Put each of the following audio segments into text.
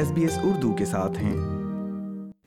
S B S Urdu کے ساتھ ہیں۔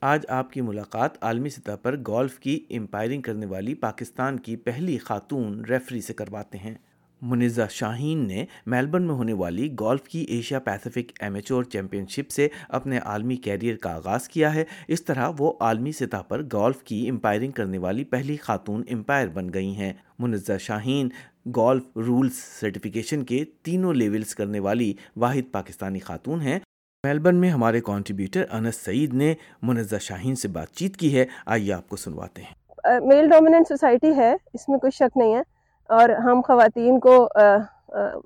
آج آپ کی ملاقات عالمی سطح پر گولف کی امپائرنگ کرنے والی پاکستان کی پہلی خاتون ریفری سے کرواتے ہیں۔ منزہ شاہین نے میلبرن میں ہونے والی گولف کی Asia Pacific amateur championship سے اپنے عالمی کیریئر کا آغاز کیا ہے۔ اس طرح وہ عالمی سطح پر گولف کی امپائرنگ کرنے والی پہلی خاتون امپائر بن گئی ہیں۔ Munazza Shaheen golf rules certification کے تینوں لیولز کرنے والی واحد پاکستانی خاتون ہیں۔ میلبرن میں ہمارے کانٹریبیوٹر انس سعید نے منزہ شاہین سے بات چیت کی ہے۔ آئیے آپ کو سنواتے ہیں۔ میل ڈومیننٹ سوسائٹی ہے۔ اس میں کوئی شک نہیں ہے۔ اور ہم خواتین کو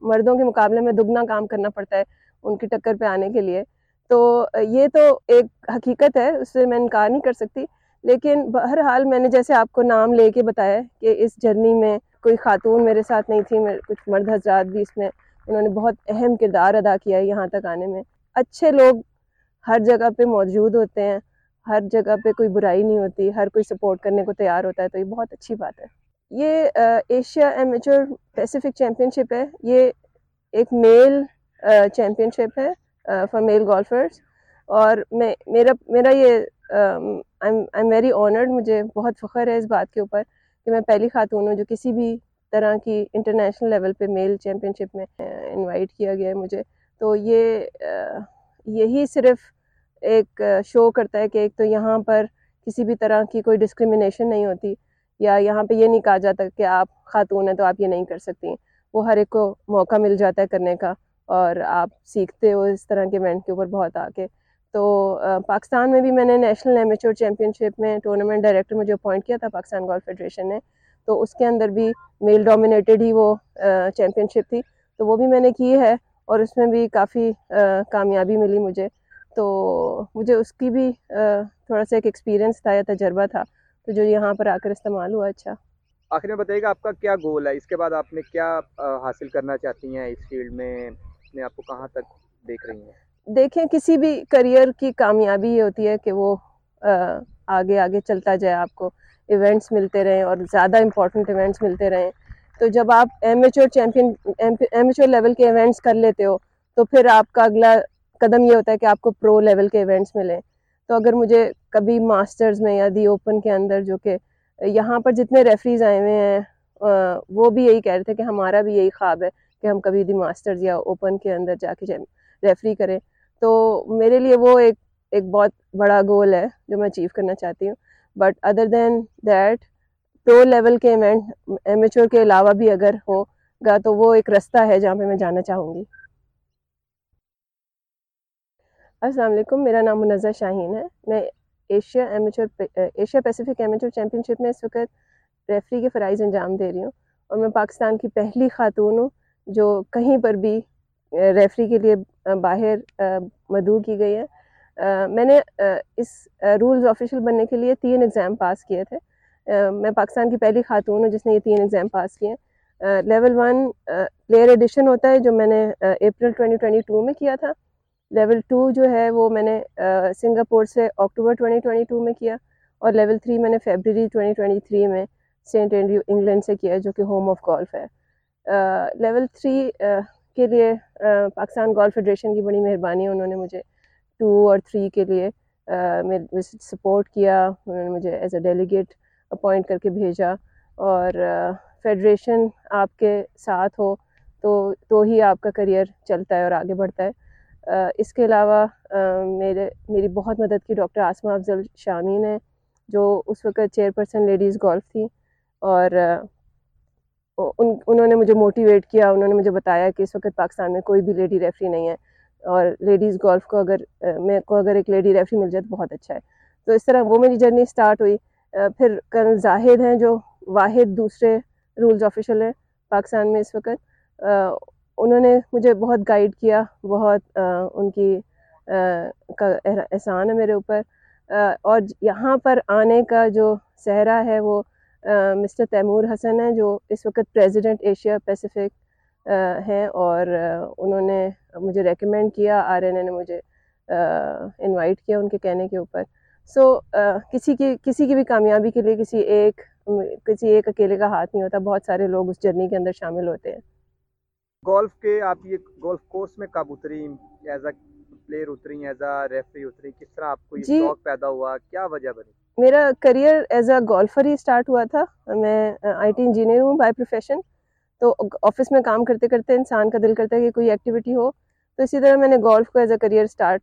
مردوں کے مقابلے میں دگنا کام کرنا پڑتا ہے ان کی ٹکر پہ آنے کے لیے۔ تو یہ تو ایک حقیقت ہے، اس سے میں انکار نہیں کر سکتی۔ لیکن بہرحال میں نے جیسے آپ کو نام لے کے بتایا کہ اس جرنی میں کوئی خاتون میرے ساتھ نہیں تھی کچھ مرد حضرات بھی اس میں، انہوں نے بہت اہم کردار ادا کیا ہے یہاں تک آنے میں۔ اچھے لوگ ہر جگہ پہ موجود ہوتے ہیں، ہر جگہ پہ کوئی برائی نہیں ہوتی، ہر کوئی سپورٹ کرنے کو تیار ہوتا ہے، تو یہ بہت اچھی بات ہے۔ یہ Asia amateur Pacific championship ہے۔ یہ ایک میل چیمپئن شپ ہے فار میل گولفرس اور میں، میرا میرا یہ آئی ایم ویری آنرڈ مجھے بہت فخر ہے اس بات کے اوپر کہ میں پہلی خاتون ہوں جو کسی بھی طرح کی انٹرنیشنل لیول پہ میل چیمپئن شپ میں انوائٹ کیا گیا ہے مجھے۔ تو یہ یہی صرف ایک شو کرتا ہے کہ ایک تو یہاں پر کسی بھی طرح کی کوئی ڈسکریمنیشن نہیں ہوتی، یا یہاں پہ یہ نہیں کہا جاتا کہ آپ خاتون ہیں تو آپ یہ نہیں کر سکتی۔ وہ ہر ایک کو موقع مل جاتا ہے کرنے کا، اور آپ سیکھتے ہو اس طرح کے ایونٹ کے اوپر بہت آ کے تو پاکستان میں بھی میں نے نیشنل ایمیچور چیمپئن شپ میں ٹورنامنٹ ڈائریکٹر مجھے اپوائنٹ کیا تھا، پاکستان گولف فیڈریشن نے۔ تو اس کے اندر بھی میل ڈومینیٹڈ ہی وہ چیمپئن شپ تھی۔ تو وہ بھی میں نے کی ہے۔ اور اس میں بھی کافی کامیابی ملی مجھے۔ تو مجھے اس کی بھی تھوڑا سا ایک ایکسپیرینس تھا یا تجربہ تھا۔ تو جو یہاں پر آ کر استعمال ہوا اچھا۔ آخر میں بتائیے گا آپ کا کیا گول ہے؟ اس کے بعد آپ نے کیا حاصل کرنا چاہتی ہیں اس فیلڈ میں؟ اپنے آپ کو کہاں تک دیکھ رہی ہیں دیکھیں کسی بھی کریئر کی کامیابی یہ ہوتی ہے کہ وہ آگے آگے چلتا جائے آپ کو ایونٹس ملتے رہیں اور زیادہ امپورٹنٹ ایونٹس ملتے رہیں۔ تو جب آپ ایمیچور چیمپئن ایمیچور لیول کے ایونٹس کر لیتے ہو، تو پھر آپ کا اگلا قدم یہ ہوتا ہے کہ آپ کو پرو لیول کے ایونٹس ملیں۔ تو اگر مجھے کبھی ماسٹرز میں یا دی اوپن کے اندر جو کہ یہاں پر جتنے ریفریز آئے ہوئے ہیں وہ بھی یہی کہہ رہے تھے کہ ہمارا بھی یہی خواب ہے کہ ہم کبھی دی ماسٹرز یا اوپن کے اندر جا کے ریفری کریں۔ تو میرے لیے وہ ایک ایک بہت بڑا گول ہے جو میں اچیو کرنا چاہتی ہوں۔ But other then that pro level کے ایونٹ ایمیچور کے علاوہ بھی اگر ہوگا تو وہ ایک رستہ ہے جہاں پہ میں جانا چاہوں گی۔ السلام علیکم، میرا نام منظر شاہین ہے۔ میں Asia amateur Asia Pacific amateur championship میں اس وقت ریفری کے فرائض انجام دے رہی ہوں اور میں پاکستان کی پہلی خاتون ہوں جو کہیں پر بھی ریفری کے لیے باہر مدعو کی گئی ہے۔ میں نے اس رولز آفیشل بننے کے لیے تین ایگزام پاس کیے تھے۔ میں پاکستان کی پہلی خاتون ہوں جس نے یہ تین ایگزام پاس کیے ہیں۔ لیول ون پلیئر ایڈیشن ہوتا ہے جو میں نے اپریل ٹوئنٹی ٹوئنٹی ٹو میں کیا تھا۔ لیول ٹو جو ہے وہ میں نے سنگاپور سے اکتوبر ٹوئنٹی ٹوئنٹی ٹو میں کیا۔ اور لیول تھری میں نے فیبرری ٹوئنٹی ٹوئنٹی تھری میں سینٹ اینڈریو انگلینڈ سے کیا جو کہ ہوم آف گولف ہے۔ لیول تھری کے لیے پاکستان گولف فیڈریشن کی بڑی مہربانی ہے۔ انہوں نے مجھے ٹو اور تھری کے لیے سپورٹ کیا۔ انہوں نے مجھے ایز اے ڈیلیگیٹ اپوائنٹ کر کے بھیجا اور فیڈریشن آپ کے ساتھ ہو تو تو ہی آپ کا کریئر چلتا ہے اور آگے بڑھتا ہے۔ اس کے علاوہ میرے، میری بہت مدد کی ڈاکٹر آسمہ افضل شامین ہیں جو اس وقت چیئر پرسن لیڈیز گولف تھی اور ان، انہوں نے مجھے موٹیویٹ کیا، انہوں نے مجھے بتایا کہ اس وقت پاکستان میں کوئی بھی لیڈی ریفری نہیں ہے اور لیڈیز گولف کو اگر میں کو اگر ایک لیڈی ریفری مل جائے تو بہت اچھا ہے۔ تو اس طرح وہ میری جرنی اسٹارٹ ہوئی۔ پھر کرنل زاہد ہیں جو واحد دوسرے رولز آفیشل ہیں پاکستان میں اس وقت۔ انہوں نے مجھے بہت گائیڈ کیا، بہت ان کی کا احسان ہے میرے اوپر۔ اور یہاں پر آنے کا جو صحرا ہے وہ مسٹر تیمور حسن ہیں جو اس وقت پریزیڈنٹ ایشیا پیسیفک ہیں اور انہوں نے مجھے ریکمینڈ کیا، آر این اے نے مجھے انوائٹ کیا ان کے کہنے کے اوپر۔ سو کسی کی کسی کی بھی کامیابی کے لیے کسی ایک کسی ایک اکیلے کا ہاتھ نہیں ہوتا بہت سارے لوگ اس جرنی کے اندر شامل ہوتے ہیں۔ گولف کے آپ یہ گولف کورس میں کب اتری؟ ایز اے پلیئر اتری ایز اے ریفری اتری؟ کس طرح آپ کو یہ جی۔ شوق پیدا ہوا؟ کیا وجہ بنی؟ میرا کریئر ایز اے گولفر ہی اسٹارٹ ہوا تھا۔ میں آئی ٹی انجینئر ہوں بائی پروفیشن تو آفس میں کام کرتے کرتے انسان کا دل کرتا ہے کہ کوئی ایکٹیویٹی ہو۔ تو اسی طرح میں نے گولف کو as a career start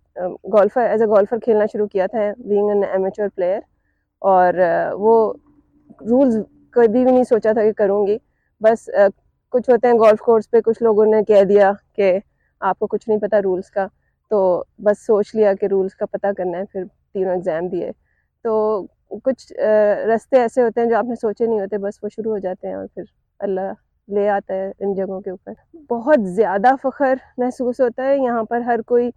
golfer as a golfer کھیلنا شروع کیا تھا بینگ این ایمیچور پلیئر اور وہ رولز کبھی بھی نہیں سوچا تھا کہ کروں گی۔ بس کچھ ہوتے ہیں گولف کورس پہ، کچھ لوگوں نے کہہ دیا کہ آپ کو کچھ نہیں پتہ رولز کا۔ تو بس سوچ لیا کہ رولز کا پتہ کرنا ہے، پھر تینوں ایگزام دیے۔ تو کچھ رستے ایسے ہوتے ہیں جو آپ نے سوچے نہیں ہوتے، بس وہ شروع ہو جاتے ہیں اور پھر اللہ لے آتا ہے ان جگہوں کے اوپر۔ بہت زیادہ فخر محسوس ہوتا ہے۔ یہاں پر ہر کوئی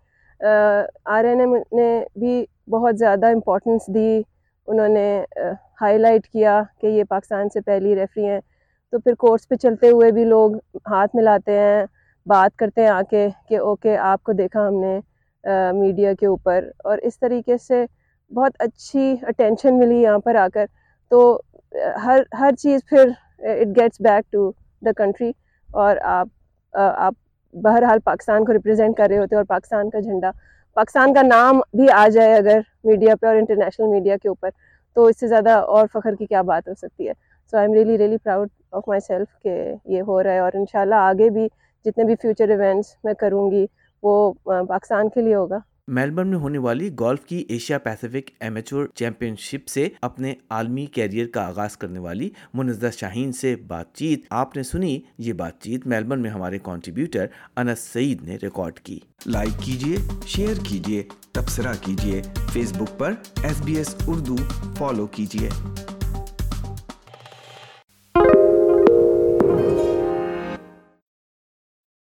آر این ایم نے بھی بہت زیادہ امپورٹنس دی۔ انہوں نے ہائی لائٹ کیا کہ یہ پاکستان سے پہلی ریفری ہیں۔ تو پھر کورس پہ چلتے ہوئے بھی لوگ ہاتھ ملاتے ہیں، بات کرتے ہیں آ کے کہ اوکے، آپ کو دیکھا ہم نے میڈیا کے اوپر۔ اور اس طریقے سے بہت اچھی اٹینشن ملی یہاں پر آ کر۔ تو ہر ہر چیز پھر it gets back to the country اور آپ آپ بہرحال پاکستان کو ریپرزینٹ کر رہے ہوتے اور پاکستان کا جھنڈا، پاکستان کا نام بھی آ جائے اگر میڈیا پہ اور انٹرنیشنل میڈیا کے اوپر، تو اس سے زیادہ اور فخر کی کیا بات ہو سکتی ہے؟ So I am really really proud of my self کہ یہ ہو رہا ہے اور انشاءاللہ آگے بھی جتنے بھی فیوچر ایونٹس میں کروں گی، وہ پاکستان کے لیے ہوگا۔ میلبرن میں ہونے والی گولف کی Asia Pacific amateur championship سے اپنے عالمی کیریئر کا آغاز کرنے والی منزہ شاہین سے بات چیت۔ آپ نے سنی یہ بات چیت۔ میلبرن میں ہمارے کانٹریبیوٹر انس سعید نے ریکارڈ کی۔ لائک کیجیے شیئر کیجیے، تبصرہ کیجیے۔ فیس بک پر S B S Urdu follow کیجیے۔